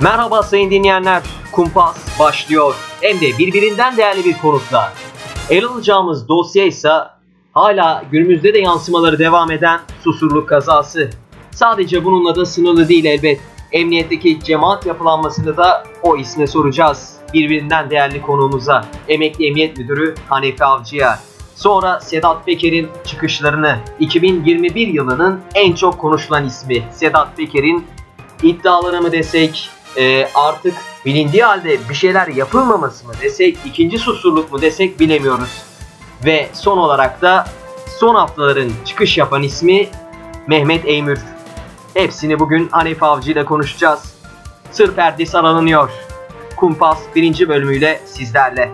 Merhaba sayın dinleyenler. Kumpas başlıyor. Hem de birbirinden değerli bir konukla. Ele alacağımız dosya ise hala günümüzde de yansımaları devam eden Susurluk kazası. Sadece bununla da sınırlı değil elbet. Emniyetteki cemaat yapılanmasını da o isme soracağız. Birbirinden değerli konuğumuza, emekli emniyet müdürü Hanefi Avcı'ya. Sonra Sedat Peker'in çıkışlarını, 2021 yılının en çok konuşulan ismi Sedat Peker'in iddiaları mı desek, e, artık bilindiği halde bir şeyler yapılmaması mı desek, ikinci susurluk mu desek bilemiyoruz. Ve son olarak da son haftaların çıkış yapan ismi Mehmet Eymür. Hepsini bugün Hanefi Avcı ile konuşacağız. Sır perdesi aralanıyor. Kumpas birinci bölümüyle sizlerle.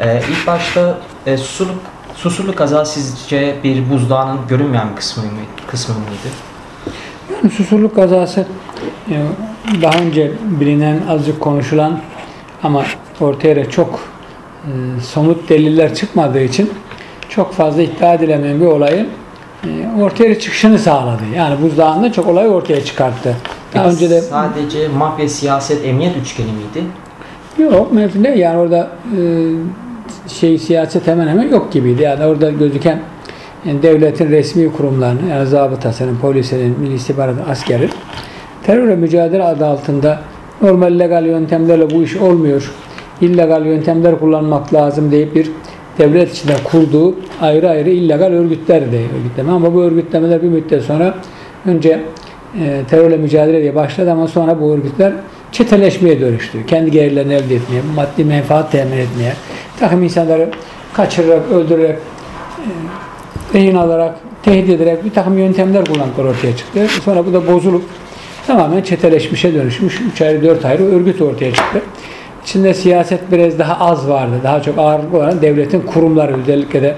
Ee, ilk başta e, susurluk, susurluk kaza sizce bir buzdağının görünmeyen kısmı, mı, kısmı mıydı? Yani susurluk kazası e, daha önce bilinen, azıcık konuşulan ama ortaya çok e, somut deliller çıkmadığı için çok fazla iddia edilemeyen bir olayın e, ortaya çıkışını sağladı. Yani buzdağında çok olay ortaya çıkarttı. Daha önce de Sadece mafya, siyaset, emniyet üçgeni miydi? Yok mevzinde yani orada e, şey siyaset hemen hemen yok gibiydi. Yani orada gözüken yani devletin resmi kurumlarının yani zabıtasının, polisinin, milli istihbarat, askerin terörle mücadele adı altında normal legal yöntemlerle bu iş olmuyor. illegal yöntemler kullanmak lazım deyip bir devlet içinde kurduğu ayrı ayrı illegal örgütler de örgütleme ama bu örgütlemeler bir müddet sonra önce e, terörle mücadele diye başladı ama sonra bu örgütler çeteleşmeye dönüştü. Kendi gelirlerini elde etmeye, maddi menfaat temin etmeye, takım insanları kaçırarak, öldürerek, rehin alarak, tehdit ederek bir takım yöntemler kullandıkları ortaya çıktı. Sonra bu da bozulup tamamen çeteleşmişe dönüşmüş. Üç ayrı, dört ayrı örgüt ortaya çıktı. İçinde siyaset biraz daha az vardı. Daha çok ağırlıklı olan devletin kurumları, özellikle de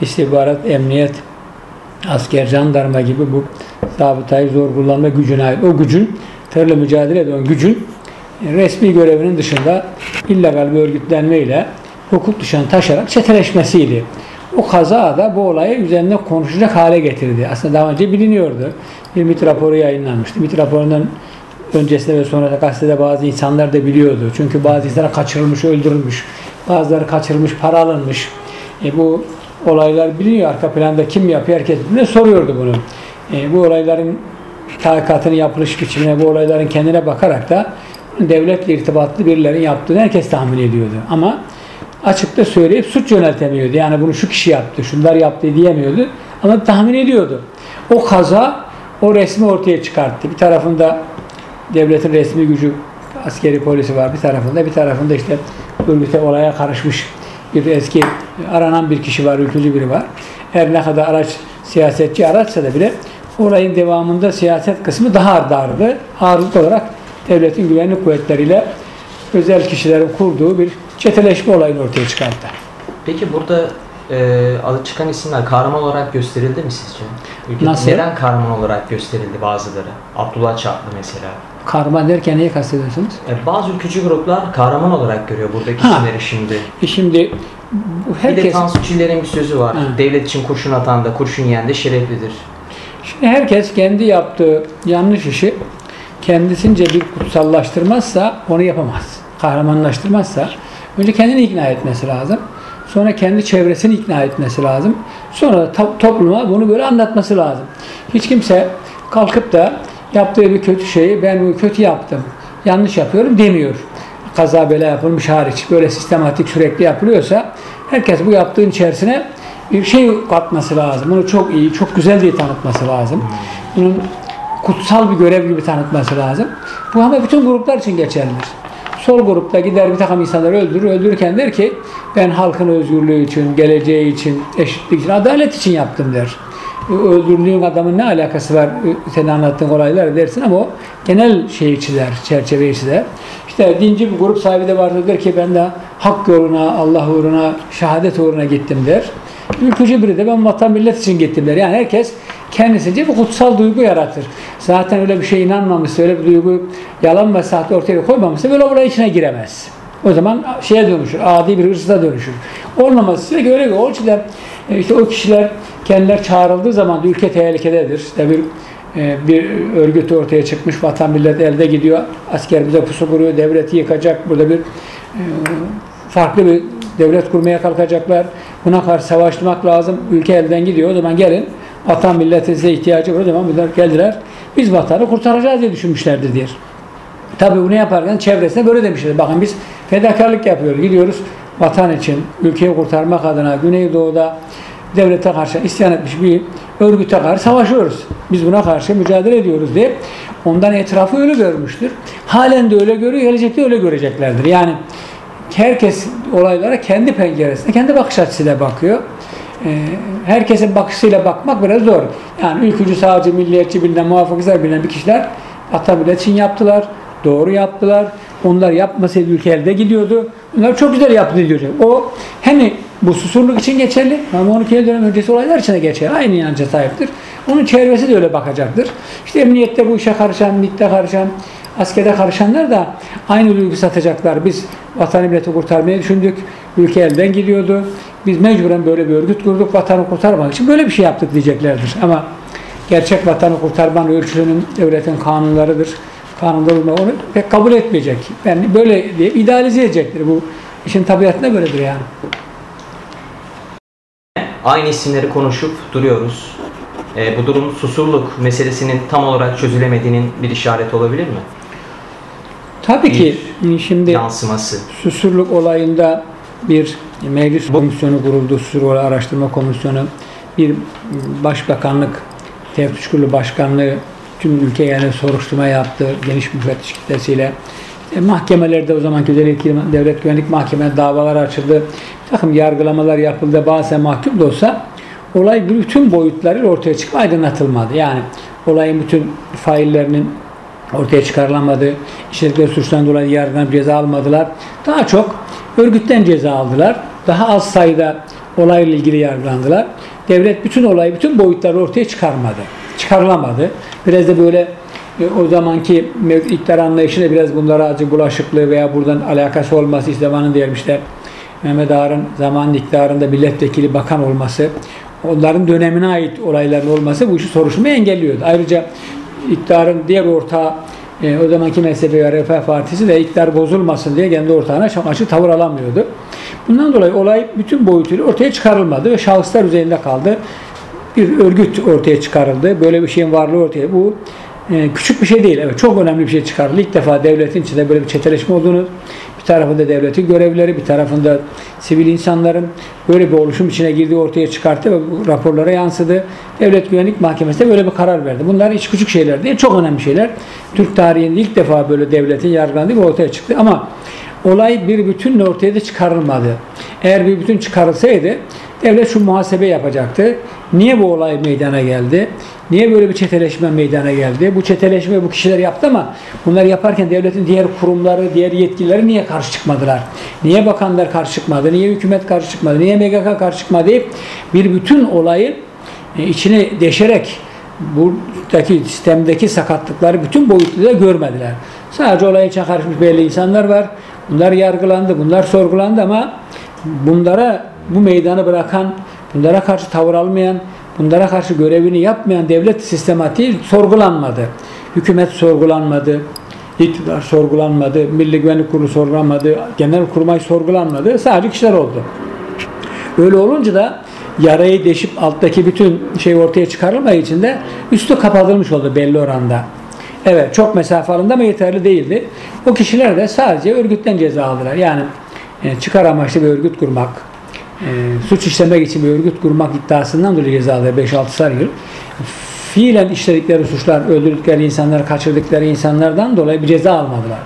istihbarat, emniyet, asker, jandarma gibi bu zabıtayı zor kullanma gücüne ait. O gücün, terörle mücadele eden gücün resmi görevinin dışında illegal bir örgütlenmeyle hukuk dışına taşarak çeteleşmesiydi. O kaza da bu olayı üzerinde konuşacak hale getirdi. Aslında daha önce biliniyordu. Bir MİT raporu yayınlanmıştı. MİT raporundan öncesinde ve sonrasında gazetede bazı insanlar da biliyordu. Çünkü bazı insanlar kaçırılmış, öldürülmüş. Bazıları kaçırılmış, para alınmış. E bu olaylar biliniyor. Arka planda kim yapıyor? Herkes birbirine soruyordu bunu. E, bu olayların takatını yapılış biçimine, bu olayların kendine bakarak da devletle irtibatlı birilerin yaptığını herkes tahmin ediyordu. Ama açıkta söyleyip suç yöneltemiyordu. Yani bunu şu kişi yaptı, şunlar yaptı diyemiyordu. Ama tahmin ediyordu. O kaza o resmi ortaya çıkarttı. Bir tarafında devletin resmi gücü askeri polisi var bir tarafında bir tarafında işte örgüte olaya karışmış bir eski aranan bir kişi var, ülkücü biri var. Her ne kadar araç siyasetçi araçsa da bile olayın devamında siyaset kısmı daha dardı. Ağırlık olarak devletin güvenlik kuvvetleriyle özel kişilerin kurduğu bir çeteleşme olayını ortaya çıkarttı. Peki burada e, adı çıkan isimler kahraman olarak gösterildi mi sizce? Ülkede Nasıl? Neden kahraman olarak gösterildi bazıları? Abdullah Çatlı mesela. Kahraman derken neyi kastediyorsunuz? E, bazı ülkücü gruplar kahraman olarak görüyor buradaki Ha. isimleri şimdi. E şimdi bu Bir de herkes Tansu Çiller'in bir sözü var. Ha. Devlet için kurşun atan da kurşun yiyen de şereflidir. Şimdi herkes kendi yaptığı yanlış işi kendisince bir kutsallaştırmazsa onu yapamaz. Kahramanlaştırmazsa önce kendini ikna etmesi lazım. Sonra kendi çevresini ikna etmesi lazım. Sonra da to- topluma bunu böyle anlatması lazım. Hiç kimse kalkıp da yaptığı bir kötü şeyi ben bu kötü yaptım, yanlış yapıyorum demiyor. Kaza bela yapılmış hariç böyle sistematik sürekli yapılıyorsa herkes bu yaptığın içerisine bir şey katması lazım. Bunu çok iyi, çok güzel diye tanıtması lazım. Bunun kutsal bir görev gibi tanıtması lazım. Bu ama bütün gruplar için geçerlidir. Sol grupta gider bir takım insanları öldürür. Öldürürken der ki ben halkın özgürlüğü için, geleceği için, eşitlik için, adalet için yaptım der. Öldürdüğün adamın ne alakası var senin anlattığın olaylar dersin ama o genel şeyi çizer, çerçeveyi çizer. İşte dinci bir grup sahibi de vardır der ki ben de hak yoluna, Allah uğruna, şehadet uğruna gittim der. Ülkücü biri de ben vatan millet için gittim der. Yani herkes kendisince bir kutsal duygu yaratır. Zaten öyle bir şeye inanmamışsa, öyle bir duygu yalan ve sahte ortaya koymamışsa böyle olay içine giremez. O zaman şeye dönüşür, adi bir hırsıza dönüşür. Olmaması ise göre o açıdan e, işte o kişiler kendiler çağrıldığı zaman ülke tehlikededir. İşte bir e, bir örgüt ortaya çıkmış, vatan millet elde gidiyor, asker bize pusu kuruyor, devleti yıkacak, burada bir e, farklı bir devlet kurmaya kalkacaklar. Buna karşı savaşmak lazım. Ülke elden gidiyor. O zaman gelin vatan milletin size ihtiyacı var. O zaman bunlar geldiler. Biz vatanı kurtaracağız diye düşünmüşlerdir diyor. Tabii bunu yaparken çevresine böyle demişler. Bakın biz fedakarlık yapıyoruz. Gidiyoruz vatan için, ülkeyi kurtarmak adına Güneydoğu'da devlete karşı isyan etmiş bir örgüte karşı savaşıyoruz. Biz buna karşı mücadele ediyoruz diye ondan etrafı öyle görmüştür. Halen de öyle görüyor, gelecekte öyle göreceklerdir. Yani herkes olaylara kendi penceresinde, kendi bakış açısıyla bakıyor. Ee, herkesin bakışıyla bakmak biraz zor. Yani ülkücü, sağcı, milliyetçi bilinen, muhafazakar bilinen bir kişiler millet için yaptılar. Doğru yaptılar. Onlar yapmasaydı ülke elde gidiyordu. Bunlar çok güzel yaptı diyor. O hem bu susurluk için geçerli ama 12 dönem öncesi olaylar için de geçerli. Aynı inanca sahiptir. Onun çevresi de öyle bakacaktır. İşte emniyette bu işe karışan, MİT'te karışan, askerde karışanlar da aynı duygu satacaklar. Biz vatanı milleti kurtarmayı düşündük. Ülke elden gidiyordu. Biz mecburen böyle bir örgüt kurduk. Vatanı kurtarmak için böyle bir şey yaptık diyeceklerdir. Ama gerçek vatanı kurtarmanın ölçüsünün devletin kanunlarıdır. Kanunda onu pek kabul etmeyecek. Yani böyle diye idealize edecektir. Bu işin tabiatında böyledir yani. Aynı isimleri konuşup duruyoruz. E, bu durum susurluk meselesinin tam olarak çözülemediğinin bir işareti olabilir mi? Tabii ki şimdi Yansıması. Susurluk olayında bir meclis komisyonu kuruldu. Susurluk Araştırma Komisyonu bir başbakanlık, teftiş kurulu başkanlığı tüm ülke yani soruşturma yaptı geniş müfettiş kitlesiyle. E, mahkemelerde o zamanki devlet, devlet güvenlik mahkeme davalar açıldı. Bir takım yargılamalar yapıldı. Bazen mahkum da olsa olay bütün boyutlarıyla ortaya çıkıp aydınlatılmadı. Yani olayın bütün faillerinin ortaya çıkarılamadı. İşledikleri suçtan dolayı yargılanıp ceza almadılar. Daha çok örgütten ceza aldılar. Daha az sayıda olayla ilgili yargılandılar. Devlet bütün olayı, bütün boyutları ortaya çıkarmadı. Çıkarılamadı. Biraz da böyle e, o zamanki mevcut iktidar anlayışıyla biraz bunlara acı bulaşıklığı veya buradan alakası olması İslam'ın diyelim işte Mehmet Ağar'ın zamanın iktidarında milletvekili bakan olması onların dönemine ait olayların olması bu işi soruşturmayı engelliyordu. Ayrıca iktidarın diğer ortağı e, o zamanki mezhebi ve Refah Partisi de iktidar bozulmasın diye kendi ortağına açık tavır alamıyordu. Bundan dolayı olay bütün boyutuyla ortaya çıkarılmadı ve şahıslar üzerinde kaldı. Bir örgüt ortaya çıkarıldı. Böyle bir şeyin varlığı ortaya. Bu e, küçük bir şey değil. Evet çok önemli bir şey çıkarıldı. İlk defa devletin içinde böyle bir çeteleşme olduğunu, bir tarafında devletin görevlileri, bir tarafında sivil insanların böyle bir oluşum içine girdiği ortaya çıkarttı ve raporlara yansıdı. Devlet Güvenlik Mahkemesi de böyle bir karar verdi. Bunlar hiç küçük şeyler değil, çok önemli şeyler. Türk tarihinde ilk defa böyle devletin yargılandığı ortaya çıktı. Ama olay bir bütünle ortaya da çıkarılmadı. Eğer bir bütün çıkarılsaydı devlet şu muhasebe yapacaktı. Niye bu olay meydana geldi? Niye böyle bir çeteleşme meydana geldi? Bu çeteleşme bu kişiler yaptı ama bunlar yaparken devletin diğer kurumları, diğer yetkilileri niye karşı çıkmadılar? Niye bakanlar karşı çıkmadı? Niye hükümet karşı çıkmadı? Niye MGK karşı çıkmadı deyip bir bütün olayı e, içine deşerek buradaki sistemdeki sakatlıkları bütün boyutlarıyla görmediler. Sadece olay içine karışmış belli insanlar var. Bunlar yargılandı, bunlar sorgulandı ama bunlara bu meydanı bırakan, bunlara karşı tavır almayan, bunlara karşı görevini yapmayan devlet sistematiği sorgulanmadı. Hükümet sorgulanmadı, iktidar sorgulanmadı, Milli Güvenlik Kurulu sorgulanmadı, Genel Kurmay sorgulanmadı. Sadece kişiler oldu. Öyle olunca da yarayı deşip alttaki bütün şey ortaya çıkarılmadığı için de üstü kapatılmış oldu belli oranda. Evet çok mesafe alındı ama yeterli değildi. O kişiler de sadece örgütten ceza aldılar. Yani e, çıkar amaçlı bir örgüt kurmak, e, suç işlemek için bir örgüt kurmak iddiasından dolayı ceza aldılar 5-6 yıl. Fiilen işledikleri suçlar, öldürdükleri insanlar, kaçırdıkları insanlardan dolayı bir ceza almadılar.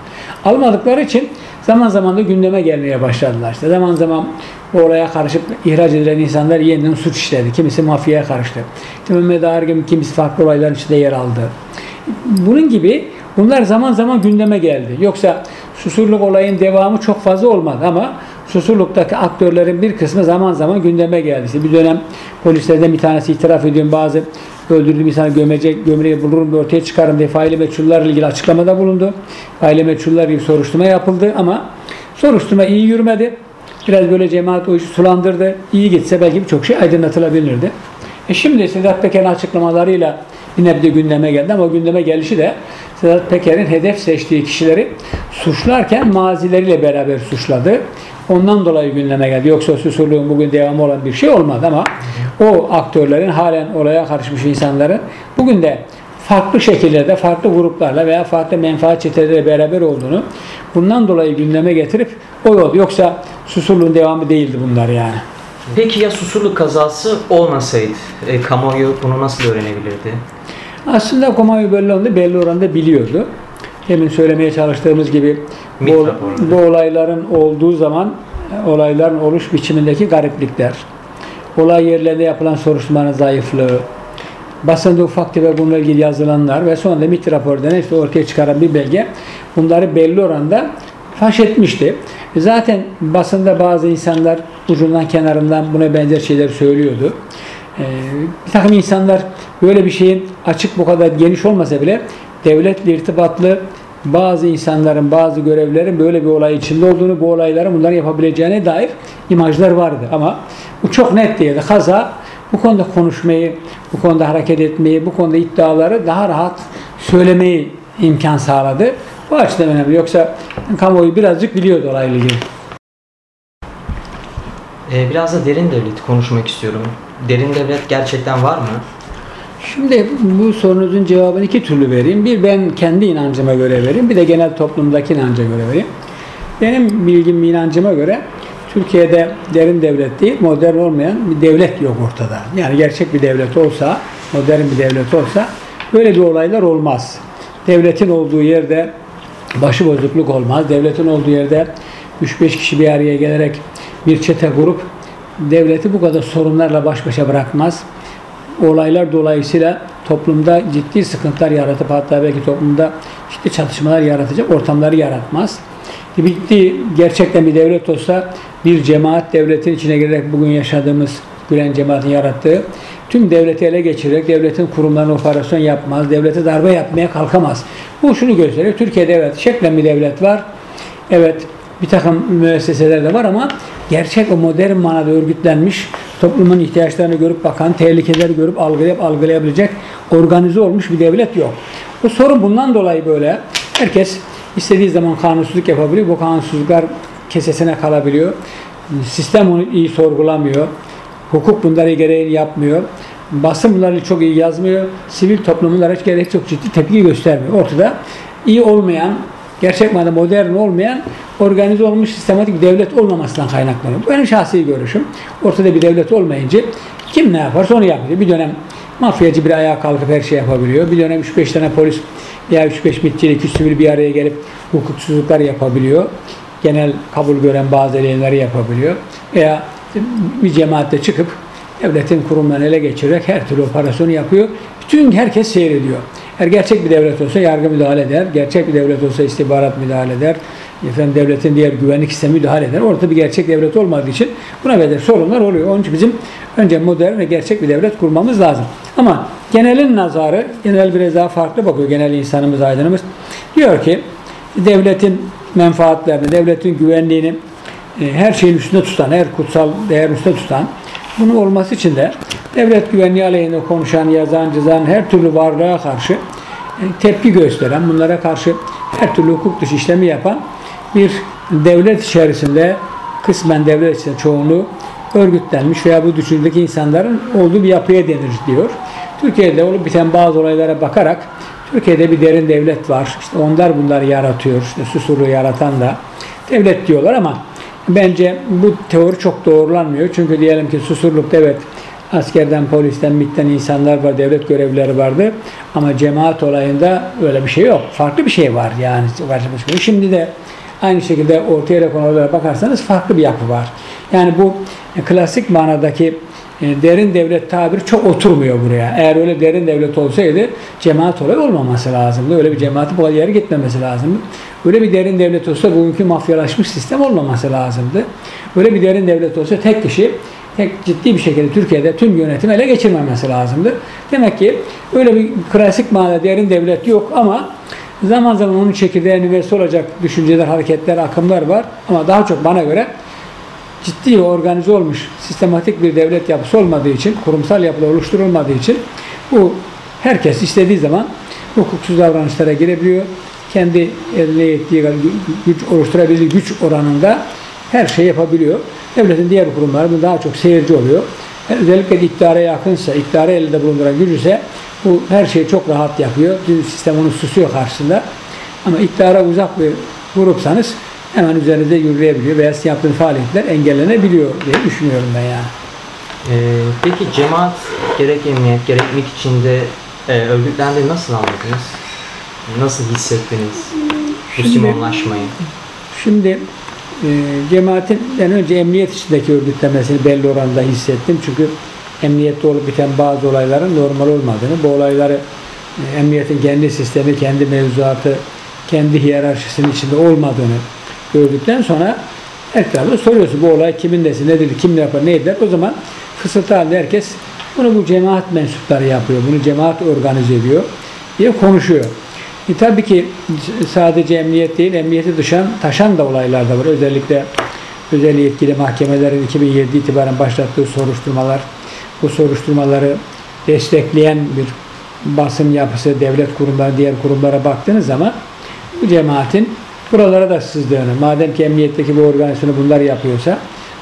Almadıkları için zaman zaman da gündeme gelmeye başladılar. İşte zaman zaman bu olaya karışıp ihraç edilen insanlar yeniden suç işledi. Kimisi mafyaya karıştı. Ağar gibi kimisi farklı olayların içinde yer aldı. Bunun gibi bunlar zaman zaman gündeme geldi. Yoksa Susurluk olayın devamı çok fazla olmadı ama Susurluk'taki aktörlerin bir kısmı zaman zaman gündeme geldi. İşte bir dönem polislerden bir tanesi itiraf ediyorum bazı öldürdüğüm insanı gömecek, gömleği bulurum ortaya çıkarım diye faili meçhullarla ilgili açıklamada bulundu. Faili meçhullar gibi soruşturma yapıldı ama Soruşturma iyi yürümedi. Biraz böyle cemaat o işi sulandırdı. İyi gitse belki birçok şey aydınlatılabilirdi. E şimdi Sedat Peker'in açıklamalarıyla yine bir de gündeme geldi ama gündeme gelişi de Sedat Peker'in hedef seçtiği kişileri suçlarken mazileriyle beraber suçladı. Ondan dolayı gündeme geldi. Yoksa susurluğun bugün devamı olan bir şey olmadı ama o aktörlerin halen olaya karışmış insanların bugün de farklı şekillerde, farklı gruplarla veya farklı menfaat çeteleriyle beraber olduğunu bundan dolayı gündeme getirip o yol. Yoksa susurluğun devamı değildi bunlar yani. Peki ya Susurluk kazası olmasaydı e, kamuoyu bunu nasıl öğrenebilirdi? Aslında Komavi belli oldu, belli oranda biliyordu. Demin söylemeye çalıştığımız gibi bu, bu olayların olduğu zaman e, olayların oluş biçimindeki gariplikler, olay yerlerinde yapılan soruşturmanın zayıflığı, basında ufak tefek bununla ilgili yazılanlar ve sonra da MİT raporu denen işte ortaya çıkaran bir belge bunları belli oranda faş etmişti. Zaten basında bazı insanlar ucundan kenarından buna benzer şeyler söylüyordu. Ee, bir takım insanlar böyle bir şeyin açık bu kadar geniş olmasa bile devletle irtibatlı bazı insanların, bazı görevlerin böyle bir olay içinde olduğunu, bu olayların bunları yapabileceğine dair imajlar vardı. Ama bu çok net değildi. Kaza bu konuda konuşmayı, bu konuda hareket etmeyi, bu konuda iddiaları daha rahat söylemeyi imkan sağladı. Bu açıdan önemli. Yoksa kamuoyu birazcık biliyordu olayla ilgili. E, biraz da derin devlet konuşmak istiyorum. Derin devlet gerçekten var mı? Şimdi bu sorunuzun cevabını iki türlü vereyim. Bir ben kendi inancıma göre vereyim. Bir de genel toplumdaki inanca göre vereyim. Benim bilgim inancıma göre Türkiye'de derin devlet değil, modern olmayan bir devlet yok ortada. Yani gerçek bir devlet olsa, modern bir devlet olsa böyle bir olaylar olmaz. Devletin olduğu yerde başıbozukluk olmaz. Devletin olduğu yerde 3-5 kişi bir araya gelerek bir çete kurup devleti bu kadar sorunlarla baş başa bırakmaz olaylar dolayısıyla toplumda ciddi sıkıntılar yaratıp hatta belki toplumda ciddi çatışmalar yaratacak ortamları yaratmaz. Bitti gerçekten bir devlet olsa bir cemaat devletin içine girerek bugün yaşadığımız Gülen cemaatin yarattığı tüm devleti ele geçirerek devletin kurumlarına operasyon yapmaz, devlete darbe yapmaya kalkamaz. Bu şunu gösteriyor. Türkiye'de evet şeklen bir devlet var. Evet bir takım müesseseler de var ama gerçek o modern manada örgütlenmiş, toplumun ihtiyaçlarını görüp bakan, tehlikeleri görüp algılayıp algılayabilecek organize olmuş bir devlet yok. Bu sorun bundan dolayı böyle. Herkes istediği zaman kanunsuzluk yapabiliyor. Bu kanunsuzluklar kesesine kalabiliyor. Sistem onu iyi sorgulamıyor. Hukuk bunları gereğini yapmıyor. Basın bunları çok iyi yazmıyor. Sivil toplum bunlara hiç gerek çok ciddi tepki göstermiyor. Ortada iyi olmayan, gerçek manada modern olmayan, organize olmuş sistematik devlet olmamasından kaynaklanıyor. Bu benim şahsi görüşüm. Ortada bir devlet olmayınca kim ne yaparsa onu yapıyor. Bir dönem mafyacı bir ayağa kalkıp her şey yapabiliyor. Bir dönem 3-5 tane polis veya 3-5 mitçiyle iki sivil bir araya gelip hukuksuzluklar yapabiliyor. Genel kabul gören bazı eylemleri yapabiliyor. Veya bir cemaatte çıkıp devletin kurumlarını ele geçirerek her türlü operasyonu yapıyor. Bütün herkes seyrediyor. Eğer gerçek bir devlet olsa yargı müdahale eder. Gerçek bir devlet olsa istihbarat müdahale eder. Efendim devletin diğer güvenlik sistemi müdahale eder. Orada bir gerçek devlet olmadığı için buna benzer sorunlar oluyor. Onun için bizim önce modern ve gerçek bir devlet kurmamız lazım. Ama genelin nazarı, genel biraz daha farklı bakıyor genel insanımız, aydınımız. Diyor ki devletin menfaatlerini, devletin güvenliğini e, her şeyin üstünde tutan, her kutsal değer üstünde tutan, bunun olması için de devlet güvenliği aleyhine konuşan, yazan, çizen her türlü varlığa karşı e, tepki gösteren, bunlara karşı her türlü hukuk dışı işlemi yapan bir devlet içerisinde kısmen devlet içinde çoğunluğu örgütlenmiş veya bu düşüncedeki insanların olduğu bir yapıya denir diyor. Türkiye'de olup biten bazı olaylara bakarak Türkiye'de bir derin devlet var. İşte onlar bunları yaratıyor. İşte Susur'u yaratan da devlet diyorlar ama bence bu teori çok doğrulanmıyor. Çünkü diyelim ki Susurluk'ta evet askerden, polisten, MİT'ten insanlar var, devlet görevlileri vardı. Ama cemaat olayında öyle bir şey yok. Farklı bir şey var yani. Şimdi de aynı şekilde ortaya konulara bakarsanız farklı bir yapı var. Yani bu klasik manadaki e, derin devlet tabiri çok oturmuyor buraya. Eğer öyle derin devlet olsaydı cemaat olayı olmaması lazımdı. Öyle bir cemaatin bu yere gitmemesi lazımdı. Öyle bir derin devlet olsa bugünkü mafyalaşmış sistem olmaması lazımdı. Öyle bir derin devlet olsa tek kişi tek ciddi bir şekilde Türkiye'de tüm yönetimi ele geçirmemesi lazımdı. Demek ki öyle bir klasik manada derin devlet yok ama Zaman zaman onun çekirdeğine üyesi olacak düşünceler, hareketler, akımlar var. Ama daha çok bana göre ciddi ve organize olmuş, sistematik bir devlet yapısı olmadığı için, kurumsal yapıda oluşturulmadığı için bu herkes istediği zaman hukuksuz davranışlara girebiliyor. Kendi eline yettiği güç oluşturabildiği güç oranında her şey yapabiliyor. Devletin diğer kurumları daha çok seyirci oluyor. Özellikle iktidara yakınsa, iktidarı elde bulunduran güç ise bu her şeyi çok rahat yapıyor. Bizim sistem onu susuyor karşısında. Ama iktidara uzak bir grupsanız hemen üzerinize yürüyebiliyor veya sizin yaptığınız faaliyetler engellenebiliyor diye düşünüyorum ben yani. Ee, peki cemaat gerek emniyet gerek MİT içinde e, örgütlendi nasıl anladınız? Nasıl hissettiniz bu Şimdi-? Şimdi e, cemaatinden önce emniyet içindeki örgütlemesini belli oranda hissettim. Çünkü emniyette olup biten bazı olayların normal olmadığını, bu olayları e, emniyetin kendi sistemi, kendi mevzuatı, kendi hiyerarşisinin içinde olmadığını gördükten sonra etrafında soruyorsun bu olay kimin nesi, nedir, kim ne yapar, ne eder. O zaman fısıltı halinde herkes bunu bu cemaat mensupları yapıyor, bunu cemaat organize ediyor diye konuşuyor. E, tabii ki sadece emniyet değil, emniyeti dışan, taşan da olaylar da var. Özellikle özel yetkili mahkemelerin 2007 itibaren başlattığı soruşturmalar, bu soruşturmaları destekleyen bir basın yapısı, devlet kurumları, diğer kurumlara baktığınız zaman bu cemaatin buralara da sızdığını, madem ki emniyetteki bu organizasyonu bunlar yapıyorsa,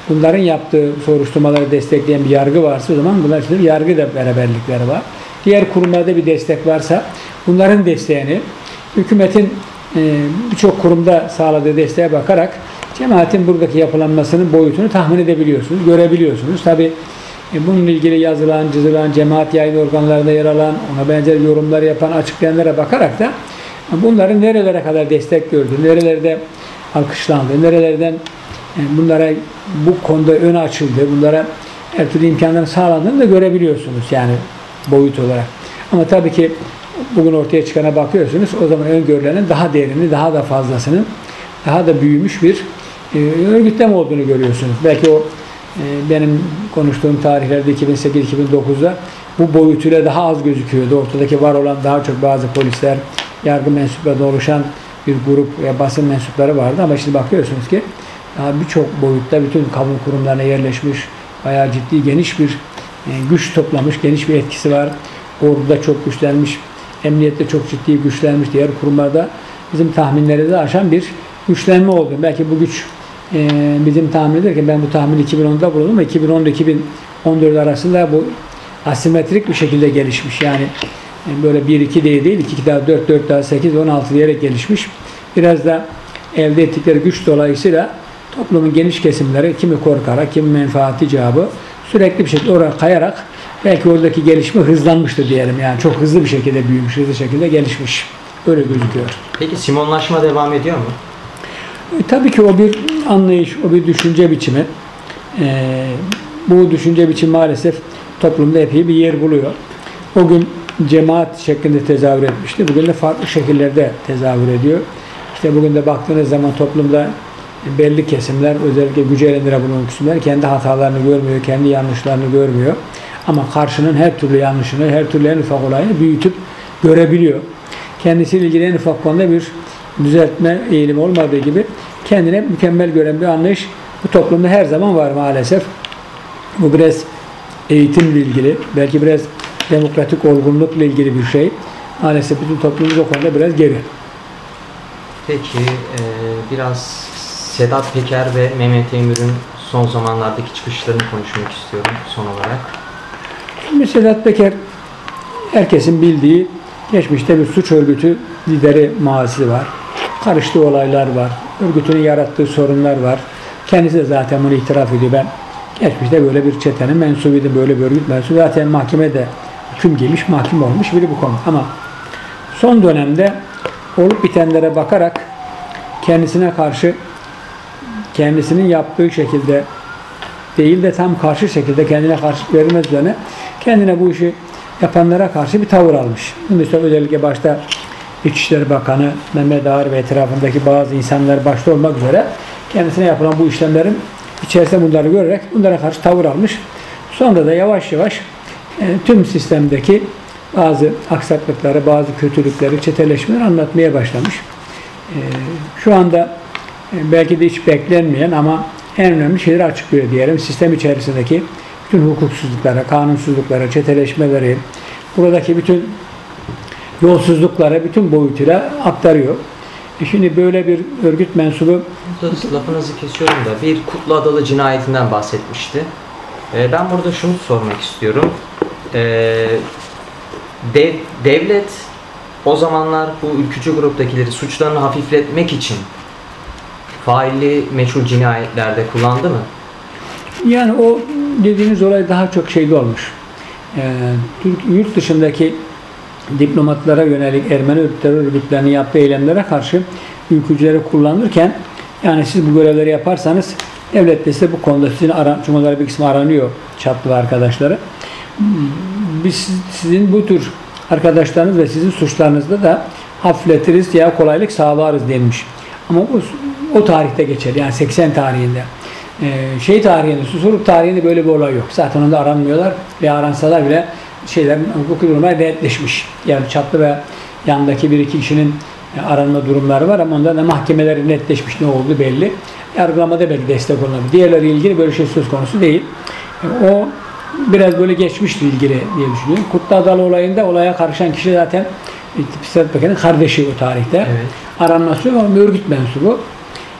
bunların yaptığı soruşturmaları destekleyen bir yargı varsa o zaman bunlar için yargı da beraberlikleri var. Diğer kurumlarda bir destek varsa bunların desteğini hükümetin e, birçok kurumda sağladığı desteğe bakarak cemaatin buradaki yapılanmasının boyutunu tahmin edebiliyorsunuz, görebiliyorsunuz. Tabi bununla ilgili yazılan, çizilen, cemaat yayın organlarında yer alan, ona benzer yorumlar yapan, açıklayanlara bakarak da bunların nerelere kadar destek gördüğü, nerelerde alkışlandığı, nerelerden e, bunlara bu konuda ön açıldı, bunlara her türlü imkanların sağlandığını da görebiliyorsunuz yani boyut olarak. Ama tabii ki bugün ortaya çıkana bakıyorsunuz o zaman öngörülenin daha derini, daha da fazlasının daha da büyümüş bir e, örgütleme olduğunu görüyorsunuz. Belki o e, benim konuştuğum tarihlerde 2008-2009'da bu boyutuyla daha az gözüküyordu. Ortadaki var olan daha çok bazı polisler, yargı mensupları oluşan bir grup veya basın mensupları vardı ama şimdi bakıyorsunuz ki daha birçok boyutta bütün kamu kurumlarına yerleşmiş, bayağı ciddi geniş bir e, güç toplamış, geniş bir etkisi var. Orduda çok güçlenmiş, emniyette çok ciddi güçlenmiş, diğer kurumlarda bizim tahminleri de aşan bir güçlenme oldu. Belki bu güç e, bizim tahmin ederken ben bu tahmini 2010'da bulundum ama 2010-2014 arasında bu asimetrik bir şekilde gelişmiş. Yani e, böyle 1-2 diye değil, 2 daha 4, 4 daha 8, 16 diyerek gelişmiş. Biraz da elde ettikleri güç dolayısıyla toplumun geniş kesimleri kimi korkarak, kimi menfaati cevabı sürekli bir şekilde oraya kayarak belki oradaki gelişme hızlanmıştır diyelim. Yani çok hızlı bir şekilde büyümüş, hızlı şekilde gelişmiş. Öyle gözüküyor. Peki simonlaşma devam ediyor mu? E, tabii ki o bir anlayış, o bir düşünce biçimi. E, bu düşünce biçimi maalesef toplumda epey bir yer buluyor. O gün cemaat şeklinde tezahür etmişti. Bugün de farklı şekillerde tezahür ediyor. İşte bugün de baktığınız zaman toplumda belli kesimler, özellikle gücü elinde bulunan kesimler kendi hatalarını görmüyor, kendi yanlışlarını görmüyor. Ama karşının her türlü yanlışını, her türlü en ufak olayını büyütüp görebiliyor. Kendisiyle ilgili en ufak konuda bir düzeltme eğilimi olmadığı gibi kendine mükemmel gören bir anlayış bu toplumda her zaman var maalesef. Bu biraz eğitimle ilgili, belki biraz demokratik olgunlukla ilgili bir şey. Maalesef bütün toplumumuz o konuda biraz geri. Peki e, biraz Sedat Peker ve Mehmet Emir'in son zamanlardaki çıkışlarını konuşmak istiyorum son olarak. Şimdi Sedat Peker herkesin bildiği geçmişte bir suç örgütü lideri mazisi var. Karıştığı olaylar var. Örgütünün yarattığı sorunlar var. Kendisi de zaten bunu itiraf ediyor. Ben geçmişte böyle bir çetenin mensubuydım, böyle bir örgüt mensubu. Zaten mahkemede hüküm giymiş, mahkum olmuş biri bu konu. Ama son dönemde olup bitenlere bakarak kendisine karşı kendisinin yaptığı şekilde değil de tam karşı şekilde kendine karşı verilmez üzerine kendine bu işi yapanlara karşı bir tavır almış. İşte özellikle başta İçişleri Bakanı Mehmet Ağar ve etrafındaki bazı insanlar başta olmak üzere kendisine yapılan bu işlemlerin içerisinde bunları görerek bunlara karşı tavır almış. Sonra da yavaş yavaş e, tüm sistemdeki bazı aksaklıkları, bazı kötülükleri, çeteleşmeleri anlatmaya başlamış. Ee, şu anda e, belki de hiç beklenmeyen ama en önemli şeyleri açıklıyor diyelim. Sistem içerisindeki bütün hukuksuzluklara, kanunsuzluklara, çeteleşmeleri, buradaki bütün yolsuzluklara bütün boyutuyla aktarıyor. E şimdi böyle bir örgüt mensubu Burada lafınızı kesiyorum da bir Kutlu Adalı cinayetinden bahsetmişti. Ee, ben burada şunu sormak istiyorum. Ee, dev- devlet o zamanlar bu ülkücü gruptakileri suçlarını hafifletmek için failli meçhul cinayetlerde kullandı mı? Yani o dediğiniz olay daha çok şeyde olmuş. Türk, yurt dışındaki diplomatlara yönelik Ermeni terör örgütlerinin yaptığı eylemlere karşı ülkücüleri kullanırken yani siz bu görevleri yaparsanız devlet de size bu konuda sizin ara, çünkü onlara bir kısmı aranıyor çatlı arkadaşları. Biz sizin bu tür arkadaşlarınız ve sizin suçlarınızda da hafifletiriz ya kolaylık sağlarız denmiş. Ama bu o tarihte geçer yani 80 tarihinde. Ee, şey tarihinde, Susurluk tarihinde böyle bir olay yok. Zaten onda aranmıyorlar ve aransalar bile şeylerin hukuki durumlar netleşmiş. Yani çatlı ve yanındaki bir iki kişinin e, aranma durumları var ama onda da mahkemeleri netleşmiş ne oldu belli. Yargılamada belki destek olunabilir. Diğerleri ilgili böyle şey söz konusu değil. E, O biraz böyle geçmişle ilgili diye düşünüyorum. Kutlu Adalı olayında olaya karışan kişi zaten İktisat Bakanı'nın kardeşi o tarihte. Evet. Aranması yok ama örgüt mensubu.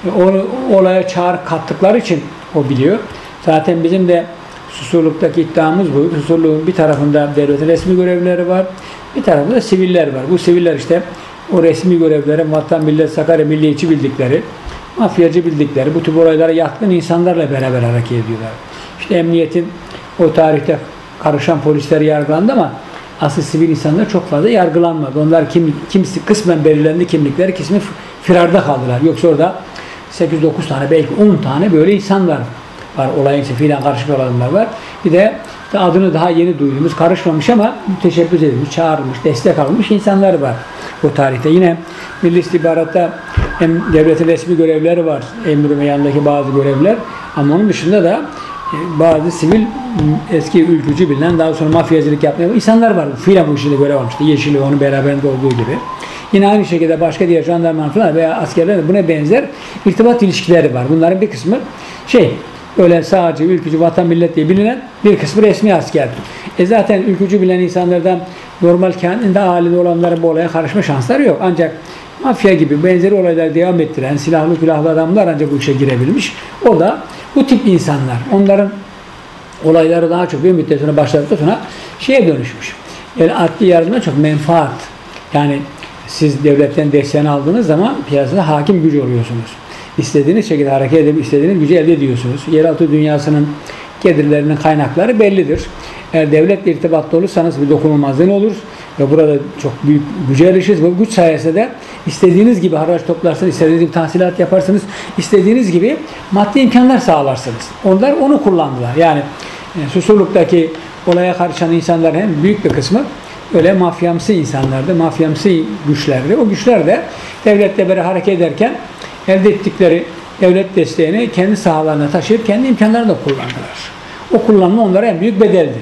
E, O, o olaya çağrı kattıkları için o biliyor. Zaten bizim de Susurluk'taki iddiamız bu. Susurluk'un bir tarafında devletin resmi görevlileri var. Bir tarafında da siviller var. Bu siviller işte o resmi görevlerin Vatan Millet Sakarya Milliyetçi bildikleri, mafyacı bildikleri, bu tip olaylara yatkın insanlarla beraber hareket ediyorlar. İşte emniyetin o tarihte karışan polisler yargılandı ama asıl sivil insanlar çok fazla yargılanmadı. Onlar kim, kimisi kısmen belirlendi kimlikleri, kısmı firarda kaldılar. Yoksa orada 8-9 tane belki 10 tane böyle insanlar var. Olayın içinde fiilen karışık olanlar var. Bir de adını daha yeni duyduğumuz karışmamış ama teşebbüs edilmiş, çağrılmış, destek almış insanlar var bu tarihte. Yine Milli İstihbarat'ta hem devletin resmi görevleri var. Emir ve yanındaki bazı görevler. Ama onun dışında da e, bazı sivil eski ülkücü bilinen daha sonra mafyacılık yapmayan insanlar var. Fiilen bu işinde görev almıştı. Yeşili onun beraberinde olduğu gibi. Yine aynı şekilde başka diğer jandarma falan veya askerler buna benzer irtibat ilişkileri var. Bunların bir kısmı şey öyle sadece ülkücü vatan millet diye bilinen bir kısmı resmi asker. E zaten ülkücü bilen insanlardan normal kendinde halinde olanların bu olaya karışma şansları yok. Ancak mafya gibi benzeri olaylar devam ettiren silahlı külahlı adamlar ancak bu işe girebilmiş. O da bu tip insanlar. Onların olayları daha çok bir müddet sonra başladıktan sonra şeye dönüşmüş. Yani adli yardıma çok menfaat. Yani siz devletten desteğini aldığınız zaman piyasada hakim gücü oluyorsunuz. İstediğiniz şekilde hareket edip istediğiniz gücü elde ediyorsunuz. Yeraltı dünyasının gelirlerinin kaynakları bellidir. Eğer devletle irtibatlı olursanız bir dokunulmazlığın olur ve burada çok büyük güce erişiriz. Bu güç sayesinde de istediğiniz gibi haraç toplarsınız, istediğiniz gibi tahsilat yaparsınız, istediğiniz gibi maddi imkanlar sağlarsınız. Onlar onu kullandılar. Yani e, Susurluk'taki olaya karışan insanların hem büyük bir kısmı öyle mafyamsı insanlardı, mafyamsı güçlerdi. O güçler de devletle beraber hareket ederken elde ettikleri devlet desteğini kendi sahalarına taşıyıp kendi imkanlarını da kullandılar. O kullanma onlara en büyük bedeldi.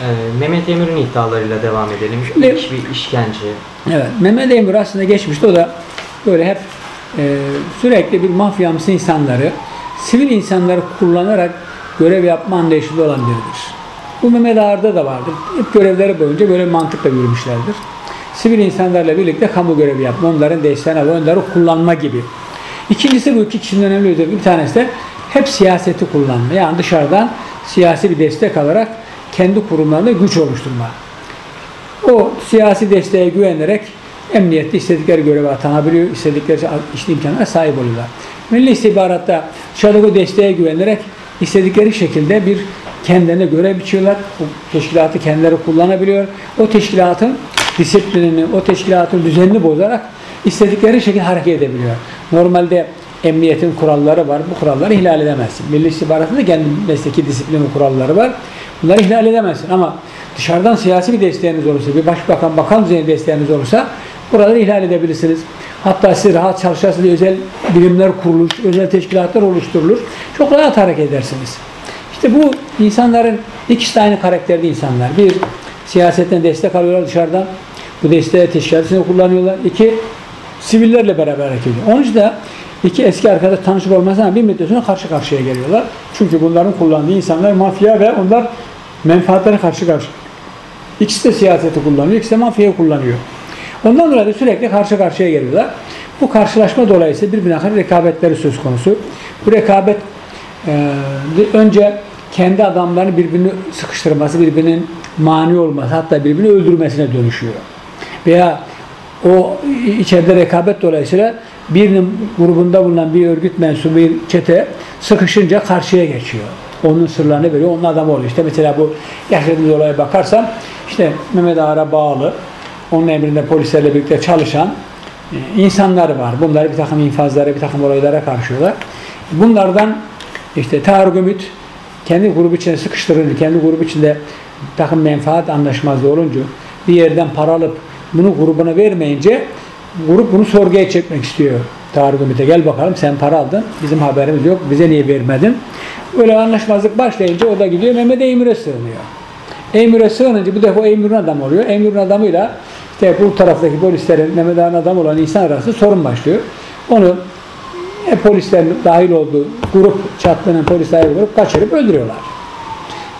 Ee, Mehmet Emir'in iddialarıyla devam edelim. Şimdi- İlk bir işkence. Evet, Mehmet Emir aslında geçmişte o da böyle hep e, sürekli bir mafyamsı insanları, sivil insanları kullanarak görev yapma anlayışında olan biridir. Bu Mehmet Ağar'da da vardır. Hep görevleri boyunca böyle mantıkla yürümüşlerdir. Sivil insanlarla birlikte kamu görevi yapma, onların desteğini alma, onları kullanma gibi. İkincisi bu iki kişinin önemli özelliği. Bir tanesi de hep siyaseti kullanma. Yani dışarıdan siyasi bir destek alarak kendi kurumlarında güç oluşturma. O siyasi desteğe güvenerek emniyette istedikleri göreve atanabiliyor, istedikleri işte imkanlara sahip oluyorlar. Milli istihbaratta dışarıdaki desteğe güvenerek istedikleri şekilde bir kendilerine görev biçiyorlar. O teşkilatı kendileri kullanabiliyor. O teşkilatın disiplinini, o teşkilatın düzenini bozarak istedikleri şekilde hareket edebiliyor. Normalde emniyetin kuralları var. Bu kuralları ihlal edemezsin. Milli istihbaratın da kendi mesleki disiplini kuralları var. Bunları ihlal edemezsin ama dışarıdan siyasi bir desteğiniz olursa, bir başbakan, bakan düzeyinde desteğiniz olursa buraları ihlal edebilirsiniz. Hatta siz rahat çalışarsınız diye özel birimler kurulur, özel teşkilatlar oluşturulur. Çok rahat hareket edersiniz. İşte bu insanların ikisi de aynı karakterde insanlar. Bir siyasetten destek alıyorlar dışarıdan. Bu desteği teşkilatını kullanıyorlar. İki, sivillerle beraber hareket ediyor. Onun için de iki eski arkadaş tanışık olmasına bir müddet sonra karşı karşıya geliyorlar. Çünkü bunların kullandığı insanlar mafya ve onlar menfaatlerine karşı karşı. İkisi de siyaseti kullanıyor, ikisi de mafyayı kullanıyor. Ondan dolayı da sürekli karşı karşıya geliyorlar. Bu karşılaşma dolayısıyla birbirine karşı rekabetleri söz konusu. Bu rekabet e, önce kendi adamlarını birbirini sıkıştırması, birbirinin mani olması, hatta birbirini öldürmesine dönüşüyor. Veya o içeride rekabet dolayısıyla birinin grubunda bulunan bir örgüt mensubu bir çete sıkışınca karşıya geçiyor. Onun sırlarını veriyor, onun adamı oluyor. İşte mesela bu yaşadığımız olaya bakarsan işte Mehmet Ağar'a bağlı, onun emrinde polislerle birlikte çalışan e, insanlar var. Bunları bir takım infazlara, bir takım olaylara karşıyorlar. Bunlardan işte Tarık Ümit kendi grubu içine sıkıştırılır, kendi grubu içinde bir takım menfaat anlaşmazlığı olunca bir yerden para alıp bunu grubuna vermeyince grup bunu sorguya çekmek istiyor. Tarık Ümit'e gel bakalım sen para aldın, bizim haberimiz yok, bize niye vermedin? Böyle anlaşmazlık başlayınca o da gidiyor Mehmet Eymür'e sığınıyor. Eymür'e sığınınca bu defa Eymür'ün adamı oluyor. Eymür'ün adamıyla işte bu taraftaki polislerin Mehmet Ağa'nın adamı olan insan arasında sorun başlıyor. Onu e, polislerin dahil olduğu grup çatlının polis dahil grup kaçırıp öldürüyorlar.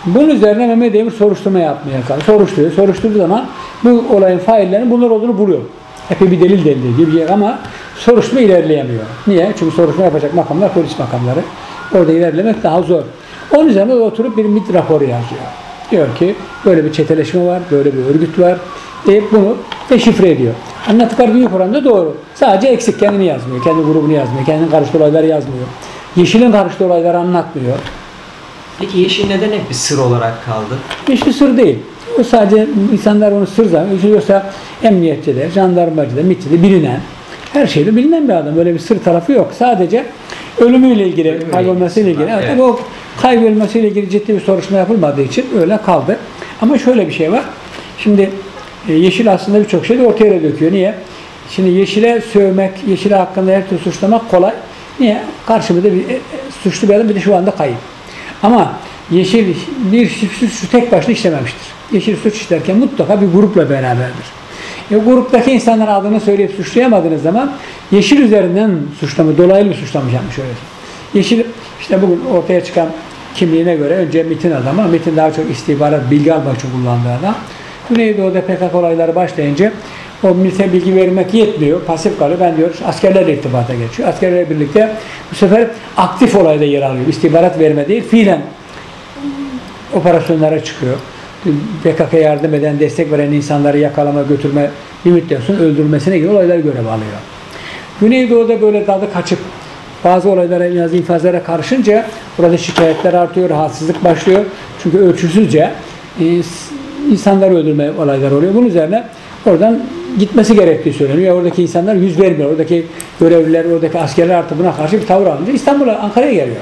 Bunun üzerine Mehmet Emir soruşturma yapmaya kalkıyor. Soruşturuyor. Soruşturduğu zaman bu olayın faillerinin bunlar olduğunu buluyor. Epey bir delil delil gibi ama soruşturma ilerleyemiyor. Niye? Çünkü soruşturma yapacak makamlar polis makamları. Orada ilerlemek daha zor. Onun üzerine oturup bir MİT raporu yazıyor. Diyor ki böyle bir çeteleşme var, böyle bir örgüt var deyip bunu deşifre ediyor. Anlattıkları büyük oranda doğru. Sadece eksik kendini yazmıyor, kendi grubunu yazmıyor, kendinin karıştığı olayları yazmıyor. Yeşil'in karıştığı olayları anlatmıyor. Peki Yeşil neden hep bir sır olarak kaldı? Hiçbir sır değil. O sadece insanlar onu sır zannediyor. Yoksa emniyetçide, jandarmacıda, MİT'de bilinen, her şeyde bilinen bir adam. Böyle bir sır tarafı yok. Sadece ölümüyle ilgili, Ölümüyle kaybolmasıyla ilgili. Evet, tabii o kaybolmasıyla ilgili ciddi bir soruşturma yapılmadığı için öyle kaldı. Ama şöyle bir şey var. Şimdi e, Yeşil aslında birçok şeyi de ortaya döküyor. Niye? Şimdi Yeşil'e sövmek, Yeşil'e hakkında her türlü suçlamak kolay. Niye? Karşımızda bir e, e, suçlu bir adam bir de şu anda kayıp. Ama Yeşil bir suçu tek başına işlememiştir. Yeşil suç işlerken mutlaka bir grupla beraberdir. E, gruptaki insanların adını söyleyip suçlayamadığınız zaman Yeşil üzerinden suçlama, dolaylı bir suçlamış yapmış öyle. Yeşil işte bugün ortaya çıkan kimliğine göre önce MIT'in adamı, MIT'in daha çok istihbarat, bilgi almak için kullandığı adam. Güneydoğu'da PKK olayları başlayınca o MIT'e bilgi vermek yetmiyor, pasif kalıyor. Ben diyor askerlerle irtibata geçiyor. Askerlerle birlikte bu sefer aktif olayda yer alıyor. İstihbarat verme değil, fiilen operasyonlara çıkıyor. PKK yardım eden, destek veren insanları yakalama, götürme, bir öldürmesine gibi olaylar görev alıyor. Güneydoğu'da böyle tadı kaçıp bazı olaylara, yazı infazlara karışınca burada şikayetler artıyor, rahatsızlık başlıyor. Çünkü ölçüsüzce e, insanları öldürme olayları oluyor. Bunun üzerine oradan gitmesi gerektiği söyleniyor. Oradaki insanlar yüz vermiyor. Oradaki görevliler, oradaki askerler artık buna karşı bir tavır alınca İstanbul'a, Ankara'ya geliyor.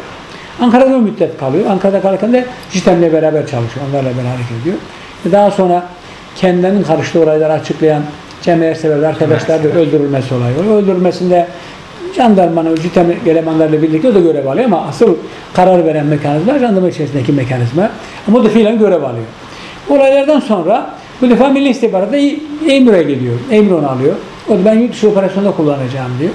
Ankara'da bir müddet kalıyor. Ankara'da kalırken de JITEM'le beraber çalışıyor. Onlarla beraber hareket ediyor. Ve daha sonra kendilerinin karıştığı olayları açıklayan Cem Ersever ve arkadaşlar da öldürülmesi olayı. Öldürülmesinde jandarmanın, JITEM elemanlarıyla birlikte o da görev alıyor ama asıl karar veren mekanizma jandarma içerisindeki mekanizma. Ama o da fiilen görev alıyor. Olaylardan sonra bu defa Milli İstihbarat'ta Emir'e gidiyor. Emir onu alıyor. O da ben yurt dışı operasyonda kullanacağım diyor.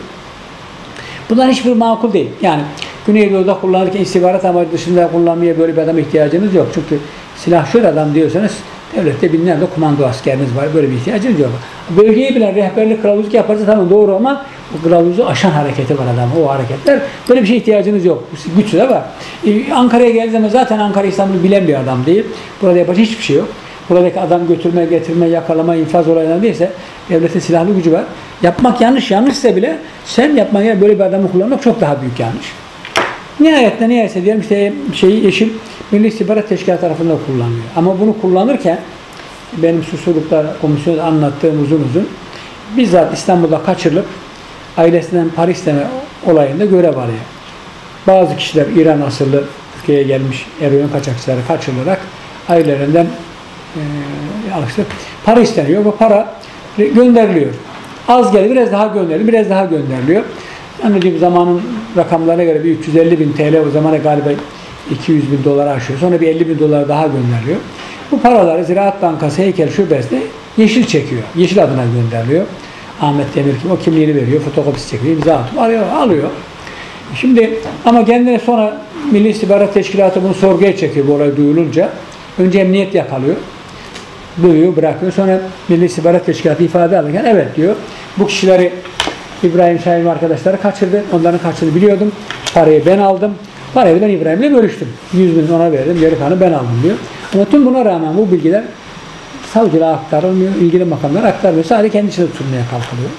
Bunlar hiçbir makul değil. Yani Güneydoğu'da kullanırken istihbarat amacı dışında kullanmaya böyle bir adam ihtiyacınız yok. Çünkü silahşör adam diyorsanız devlette binlerce komando askeriniz var. Böyle bir ihtiyacınız yok. Bölgeyi bilen rehberlik kılavuzluk yaparsa tamam doğru ama o kılavuzu aşan hareketi var adamın. O hareketler böyle bir şeye ihtiyacınız yok. Güçlü de var. Ee, Ankara'ya geldiği zaten Ankara İstanbul'u bilen bir adam değil. Burada yapacak hiçbir şey yok. Buradaki adam götürme, getirme, yakalama, infaz olayları değilse devletin silahlı gücü var. Yapmak yanlış, yanlışsa bile sen yapmaya böyle bir adamı kullanmak çok daha büyük yanlış. Nihayetinde niyeyse diyelim işte şeyi Yeşil Milli İstihbarat Teşkilatı tarafından kullanılıyor. Ama bunu kullanırken benim susurluklar komisyonu anlattığım uzun uzun bizzat İstanbul'da kaçırılıp ailesinden Paris isteme olayında görev alıyor. Bazı kişiler İran asıllı Türkiye'ye gelmiş eroin kaçakçıları kaçırılarak ailelerinden e. Para isteniyor. Bu para gönderiliyor. Az geldi biraz daha gönderiliyor. Biraz daha gönderiliyor. Anneciğim zamanın rakamlarına göre bir 350 bin TL o zamana galiba 200 bin dolar aşıyor. Sonra bir 50 bin dolar daha gönderiliyor. Bu paraları Ziraat Bankası Heykel Şubesi'ne Yeşil çekiyor. Yeşil adına gönderiliyor. Ahmet Demir kim o kimliğini veriyor, fotokopisi çekiyor, imza atıyor, alıyor, alıyor. Şimdi ama kendine sonra Milli İstihbarat Teşkilatı bunu sorguya çekiyor bu olay duyulunca. Önce emniyet yakalıyor. Duyuyor, bırakıyor. Sonra Milli İstihbarat Teşkilatı ifade alırken evet diyor. Bu kişileri İbrahim Şahin arkadaşları kaçırdı. Onların kaçırdığını biliyordum. Parayı ben aldım. Parayı ben İbrahim'le bölüştüm. 100 bin ona verdim. Geri kalanı ben aldım diyor. Ama tüm buna rağmen bu bilgiler savcılığa aktarılmıyor. ilgili makamlara aktarılmıyor. Sadece kendisine tutulmaya kalkılıyor.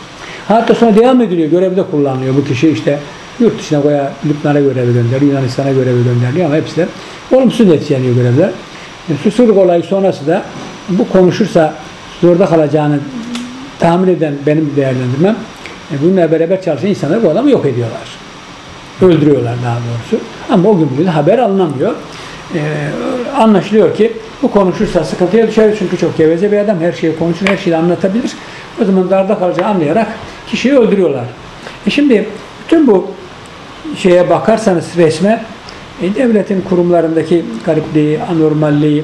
Hatta sonra devam ediliyor. Görevde kullanılıyor. Bu kişi işte yurt dışına koya Lübnan'a görevi gönderiliyor. Yunanistan'a görevi gönderiliyor ama hepsi de olumsuz neticeliyor görevler. Susurluk olayı sonrası da bu konuşursa zorda kalacağını tahmin eden benim değerlendirmem e, bununla beraber çalışan insanlar bu adamı yok ediyorlar. Öldürüyorlar daha doğrusu. Ama o gün bugün haber alınamıyor. E, anlaşılıyor ki bu konuşursa sıkıntıya düşer çünkü çok geveze bir adam her şeyi konuşur, her şeyi anlatabilir. O zaman darda kalacağı anlayarak kişiyi öldürüyorlar. E şimdi bütün bu şeye bakarsanız resme e, devletin kurumlarındaki garipliği, anormalliği,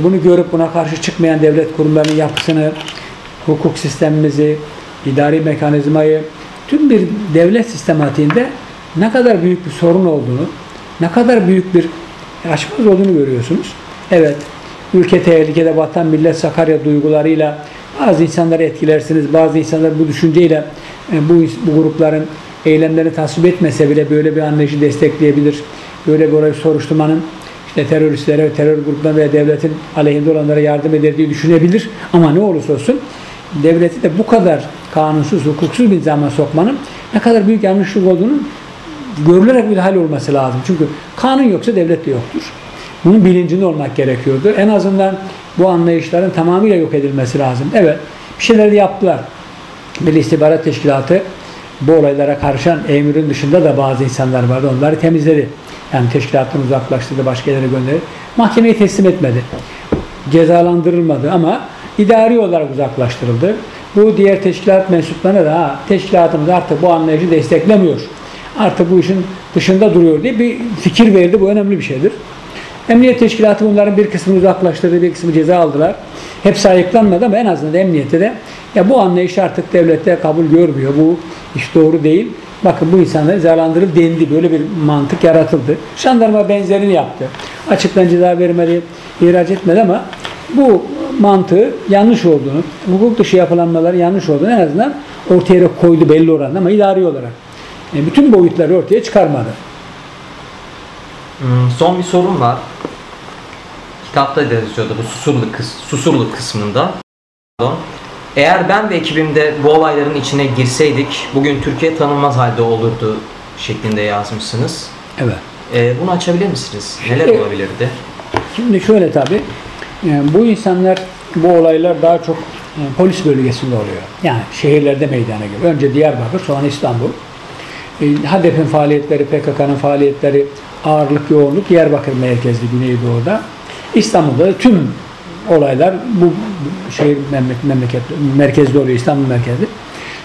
bunu görüp buna karşı çıkmayan devlet kurumlarının yapısını, hukuk sistemimizi, idari mekanizmayı, tüm bir devlet sistematiğinde ne kadar büyük bir sorun olduğunu, ne kadar büyük bir aşmaz olduğunu görüyorsunuz. Evet, ülke tehlikede vatan millet Sakarya duygularıyla bazı insanları etkilersiniz, bazı insanlar bu düşünceyle e, bu, bu grupların eylemlerini tasvip etmese bile böyle bir anlayışı destekleyebilir. Böyle bir olayı soruşturmanın işte teröristlere, terör gruplarına veya devletin aleyhinde olanlara yardım eder diye düşünebilir. Ama ne olursa olsun devleti de bu kadar kanunsuz, hukuksuz bir zaman sokmanın ne kadar büyük yanlışlık olduğunun görülerek müdahale olması lazım. Çünkü kanun yoksa devlet de yoktur. Bunun bilincinde olmak gerekiyordu. En azından bu anlayışların tamamıyla yok edilmesi lazım. Evet, bir şeyler yaptılar. Milli İstihbarat Teşkilatı bu olaylara karışan emirin dışında da bazı insanlar vardı. Onları temizledi. Yani teşkilattan uzaklaştırdı, başka yerlere gönderdi. Mahkemeye teslim etmedi. Cezalandırılmadı ama idari olarak uzaklaştırıldı. Bu diğer teşkilat mensuplarına da teşkilatımız artık bu anlayışı desteklemiyor. Artık bu işin dışında duruyor diye bir fikir verdi. Bu önemli bir şeydir. Emniyet teşkilatı bunların bir kısmını uzaklaştırdı, bir kısmı ceza aldılar. Hepsi ayıklanmadı ama en azından emniyette de ya bu anlayış artık devlette kabul görmüyor. Bu iş doğru değil. Bakın bu insanları cezalandırıl dendi. Böyle bir mantık yaratıldı. Jandarma benzerini yaptı. Açıktan ceza vermedi, ihraç etmedi ama bu mantığı yanlış olduğunu, hukuk dışı yapılanmaları yanlış olduğunu en azından ortaya koydu belli oranda ama idari olarak. Yani bütün boyutları ortaya çıkarmadı. Hmm, Son bir sorum var. Kitapta yazıyordu bu susurluk, kıs susurluk kısmında. Pardon. Eğer ben ve ekibimde bu olayların içine girseydik bugün Türkiye tanınmaz halde olurdu şeklinde yazmışsınız. Evet. Ee, bunu açabilir misiniz? Neler Şimdi- olabilirdi? Şimdi şöyle tabi, bu insanlar, bu olaylar daha çok e, polis bölgesinde oluyor. Yani şehirlerde meydana geliyor. Önce Diyarbakır, sonra İstanbul. E, HDP'nin faaliyetleri, PKK'nın faaliyetleri, ağırlık, yoğunluk Diyarbakır merkezli Güneydoğu'da. İstanbul'da da tüm olaylar bu şehir memleket, merkezli oluyor, İstanbul merkezli.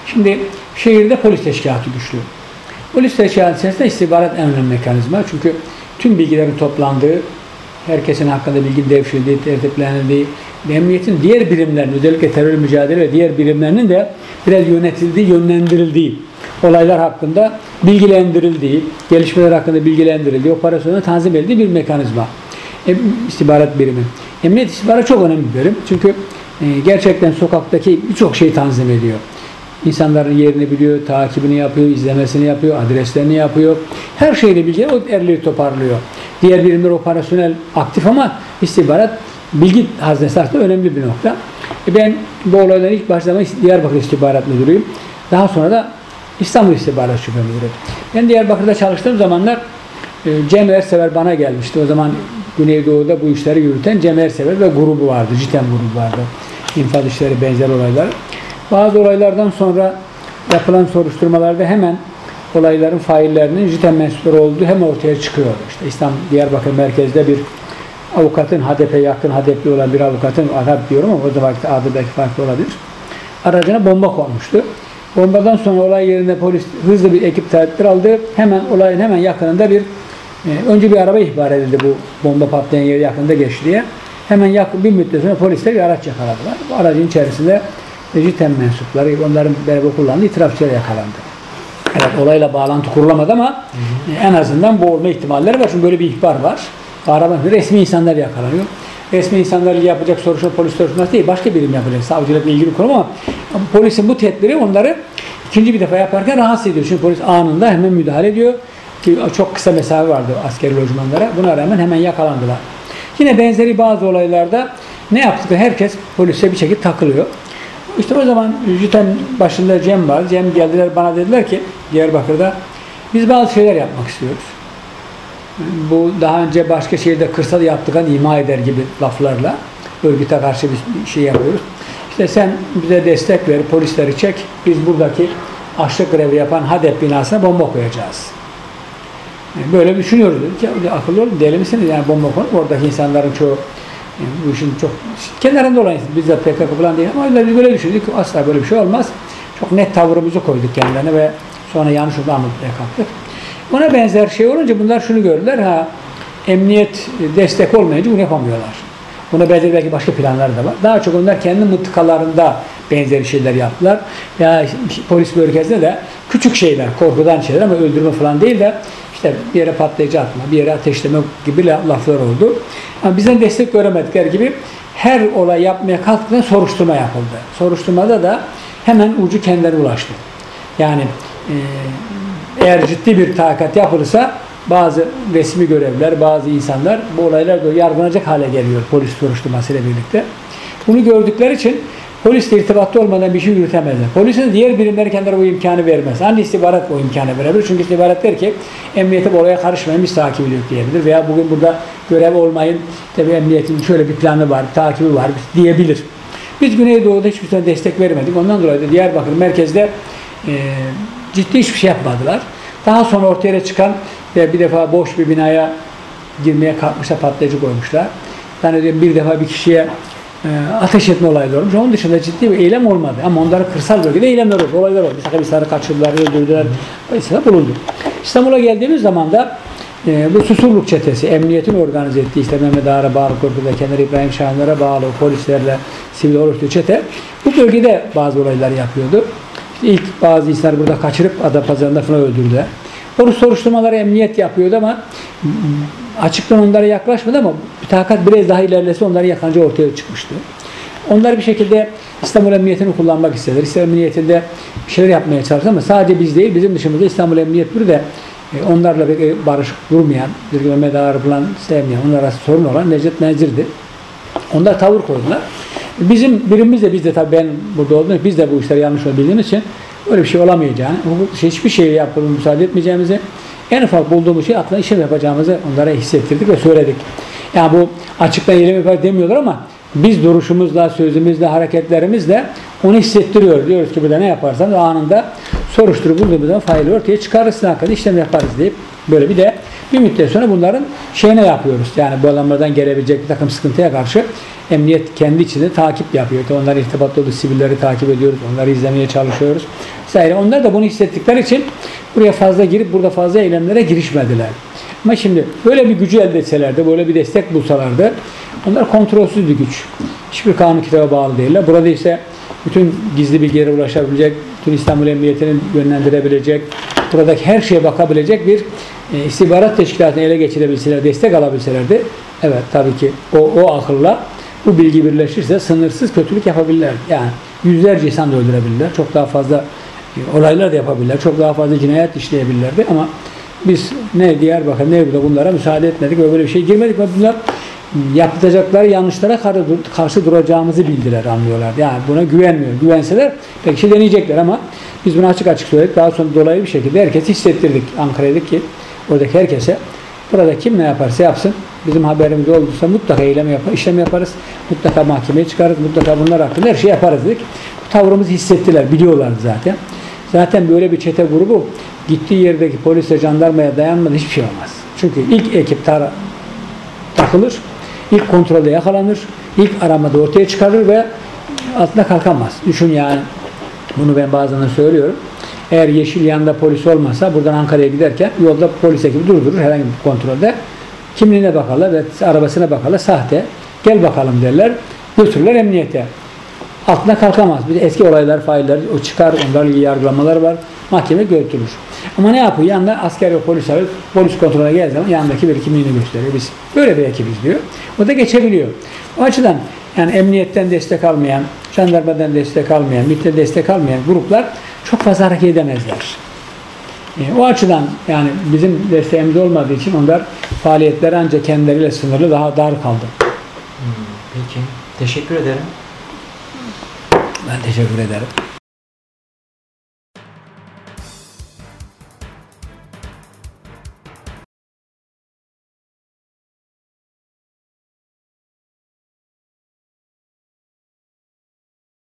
Şimdi şehirde polis teşkilatı güçlü. Polis teşkilatı içerisinde istihbarat en önemli mekanizma. Çünkü tüm bilgilerin toplandığı, herkesin hakkında bilgi devşirildiği, tertiplenildiği, emniyetin diğer birimlerinin, özellikle terör mücadele ve diğer birimlerinin de biraz yönetildiği, yönlendirildiği, olaylar hakkında bilgilendirildiği, gelişmeler hakkında bilgilendirildiği, operasyonu tanzim edildiği bir mekanizma. İstihbarat birimi. Emniyet istihbaratı çok önemli bir birim. Çünkü e, gerçekten sokaktaki birçok şeyi tanzim ediyor. İnsanların yerini biliyor, takibini yapıyor, izlemesini yapıyor, adreslerini yapıyor. Her şeyle bilgi o erleri toparlıyor. Diğer birimler operasyonel aktif ama istihbarat bilgi haznesi aslında önemli bir nokta. E ben bu olayların ilk başlama Diyarbakır İstihbarat Müdürüyüm. Daha sonra da İstanbul İstihbarat Şube Müdürü. Ben Diyarbakır'da çalıştığım zamanlar e, Cem Ersever bana gelmişti. O zaman Güneydoğu'da bu işleri yürüten Cem Ersever ve grubu vardı. JITEM grubu vardı. İnfaz işleri benzer olaylar. Bazı olaylardan sonra yapılan soruşturmalarda hemen olayların faillerinin JITEM mensupları olduğu hem ortaya çıkıyor. İşte İstanbul Diyarbakır merkezde bir avukatın HDP yakın HDP'li olan bir avukatın Arap diyorum ama o zaman adı belki farklı olabilir. Aracına bomba konmuştu. Bombadan sonra olay yerinde polis hızlı bir ekip tedbir aldı. Hemen olayın hemen yakınında bir e, önce bir araba ihbar edildi bu bomba patlayan yer yakında geçti diye. Hemen yakın bir müddet sonra polisler bir araç yakaladılar. Bu aracın içerisinde JITEM mensupları, onların beraber kullandığı itirafçılar yakalandı. Evet olayla bağlantı kurulamadı ama en azından bu olma ihtimalleri var. Çünkü böyle bir ihbar var. Kahraman resmi insanlar yakalanıyor. Resmi insanlarla yapacak soruşturma polis soruşturması değil. Başka birim yapacak. Savcılıkla ilgili kurum ama polisin bu tedbiri onları ikinci bir defa yaparken rahatsız ediyor. Çünkü polis anında hemen müdahale ediyor. Ki çok kısa mesafe vardı askeri lojmanlara. Buna rağmen hemen yakalandılar. Yine benzeri bazı olaylarda ne yaptık? Herkes polise bir şekilde takılıyor. İşte o zaman JITEM başında Cem var. Cem geldiler bana dediler ki Diyarbakır'da biz bazı şeyler yapmak istiyoruz. Bu daha önce başka şehirde kırsal yaptıkan ima eder gibi laflarla örgüte karşı bir şey yapıyoruz. İşte sen bize destek ver, polisleri çek. Biz buradaki açlık grevi yapan HADEP binasına bomba koyacağız. Böyle düşünüyoruz dedik. Ya, akıllı olun deli misiniz? Yani bomba konup oradaki insanların çoğu yani bu işin çok kenarında olan biz de PKK falan değil ama öyle böyle düşündük. Asla böyle bir şey olmaz. Çok net tavrımızı koyduk kendilerine ve sonra yanlış oldu anlatmaya kalktık. Ona benzer şey olunca bunlar şunu gördüler. Ha emniyet destek olmayınca bunu yapamıyorlar. Buna benzer belki başka planlar da var. Daha çok onlar kendi mıntıkalarında benzeri şeyler yaptılar. Ya polis bölgesinde de küçük şeyler, korkudan şeyler ama öldürme falan değil de işte bir yere patlayıcı atma, bir yere ateşleme gibi laflar oldu. Ama bizden destek göremedikler gibi her olay yapmaya kalktığında soruşturma yapıldı. Soruşturmada da hemen ucu kendilerine ulaştı. Yani e, eğer ciddi bir takat yapılırsa bazı resmi görevler, bazı insanlar bu olaylar da yargılanacak hale geliyor polis soruşturmasıyla birlikte. Bunu gördükleri için polisle irtibatlı olmadan bir şey yürütemezler. Polisin diğer birimleri kendileri bu imkanı vermez. Ancak istihbarat bu imkanı verebilir. Çünkü istihbarat der ki emniyete bu olaya karışmayın biz takip ediyoruz diyebilir. Veya bugün burada görev olmayın tabi emniyetin şöyle bir planı var, takibi var diyebilir. Biz Güneydoğu'da hiçbir tane destek vermedik. Ondan dolayı da Diyarbakır merkezde e, ciddi hiçbir şey yapmadılar. Daha sonra ortaya çıkan ve bir defa boş bir binaya girmeye kalkmışlar, patlayıcı koymuşlar. Yani bir defa bir kişiye e, ateş etme olayları olmuş. Onun dışında ciddi bir eylem olmadı. Ama onların kırsal bölgede eylemler oldu, olaylar oldu. Mesela insanları kaçırdılar, öldürdüler, mesela bulundu. İstanbul'a geldiğimiz zaman da e, bu Susurluk çetesi, emniyetin organize ettiği işte Mehmet Ağar'a bağlı Korku'da Kenar İbrahim Şahinler'e bağlı polislerle sivil oluştuğu çete bu bölgede bazı olaylar yapıyordu. İşte ilk bazı insanlar burada kaçırıp Adapazarı'nda falan öldürdüler. Onu soruşturmaları emniyet yapıyordu ama açıktan onlara yaklaşmadı ama takat biraz daha ilerlese onları yakancı ortaya çıkmıştı. Onlar bir şekilde İstanbul Emniyeti'ni kullanmak istediler. İstanbul Emniyeti'nde bir şeyler yapmaya çalıştı ama sadece biz değil, bizim dışımızda İstanbul Emniyet Müdürü de e, onlarla bir barışık durmayan, bir Mehmet Ağar'ı falan sevmeyen, onlara sorun olan Necdet Menzir'di. Onlar tavır koydular. Bizim birimiz de biz de tabii ben burada olduğum biz de bu işleri yanlış bildiğimiz için öyle bir şey olamayacağını, hiçbir şey yapılır müsaade etmeyeceğimizi, en ufak bulduğumuz şey aklına işlem yapacağımızı onlara hissettirdik ve söyledik. Yani bu açıktan eylem yapar demiyorlar ama biz duruşumuzla, sözümüzle, hareketlerimizle onu hissettiriyor. Diyoruz ki burada ne yaparsanız anında soruşturup bulduğumuz zaman faili ortaya çıkarırsın hakkında işlem yaparız deyip böyle bir de bir müddet sonra bunların şeyine yapıyoruz. Yani bu adamlardan gelebilecek bir takım sıkıntıya karşı emniyet kendi içinde takip yapıyor. Onlar irtibatlı olduğu sivilleri takip ediyoruz. Onları izlemeye çalışıyoruz. Vesaire. Onlar da bunu hissettikleri için buraya fazla girip burada fazla eylemlere girişmediler. Ama şimdi böyle bir gücü elde etselerdi, böyle bir destek bulsalardı onlar kontrolsüz bir güç. Hiçbir kanun kitaba bağlı değiller. Burada ise bütün gizli bilgilere ulaşabilecek, bütün İstanbul Emniyeti'ni yönlendirebilecek, buradaki her şeye bakabilecek bir e, istihbarat teşkilatını ele geçirebilseler, destek alabilselerdi, evet tabii ki o, o akılla bu bilgi birleşirse sınırsız kötülük yapabilirler. Yani yüzlerce insan da öldürebilirler. Çok daha fazla e, olaylar da yapabilirler. Çok daha fazla cinayet işleyebilirlerdi ama biz ne Diyarbakır ne burada bunlara müsaade etmedik ve böyle bir şey girmedik ve bunlar yapacakları yanlışlara karşı duracağımızı bildiler, anlıyorlar. Yani buna güvenmiyor. Güvenseler pek şey deneyecekler ama biz bunu açık açık söyledik. Daha sonra dolayı bir şekilde herkes hissettirdik Ankara'da ki oradaki herkese burada kim ne yaparsa yapsın bizim haberimiz olduysa mutlaka eylem yapar, işlem yaparız. Mutlaka mahkemeye çıkarız. Mutlaka bunlar hakkında her şey yaparız dedik. Bu tavrımızı hissettiler. Biliyorlardı zaten. Zaten böyle bir çete grubu gittiği yerdeki polise, jandarmaya dayanmadı hiçbir şey olmaz. Çünkü ilk ekip tara takılır, ilk kontrolde yakalanır, ilk aramada ortaya çıkarır ve altına kalkamaz. Düşün yani bunu ben bazen söylüyorum. Eğer yeşil yanında polis olmasa buradan Ankara'ya giderken yolda polis ekibi durdurur herhangi bir kontrolde. Kimliğine bakarlar ve arabasına bakarlar sahte. Gel bakalım derler. Götürürler emniyete. Altına kalkamaz. Bir eski olaylar, failler o çıkar, onlarla ilgili yargılamalar var. Mahkeme götürür. Ama ne yapıyor? Yanında asker ve polis alır. Polis kontrole geldiği zaman yanındaki bir kimliğini gösteriyor. Biz böyle bir ekibiz diyor. O da geçebiliyor. O açıdan yani emniyetten destek almayan, jandarmadan destek almayan, MİT'te destek almayan gruplar çok fazla hareket edemezler. E, o açıdan yani bizim desteğimiz olmadığı için onlar faaliyetleri ancak kendileriyle sınırlı daha dar kaldı. Peki. Teşekkür ederim. Ben teşekkür ederim.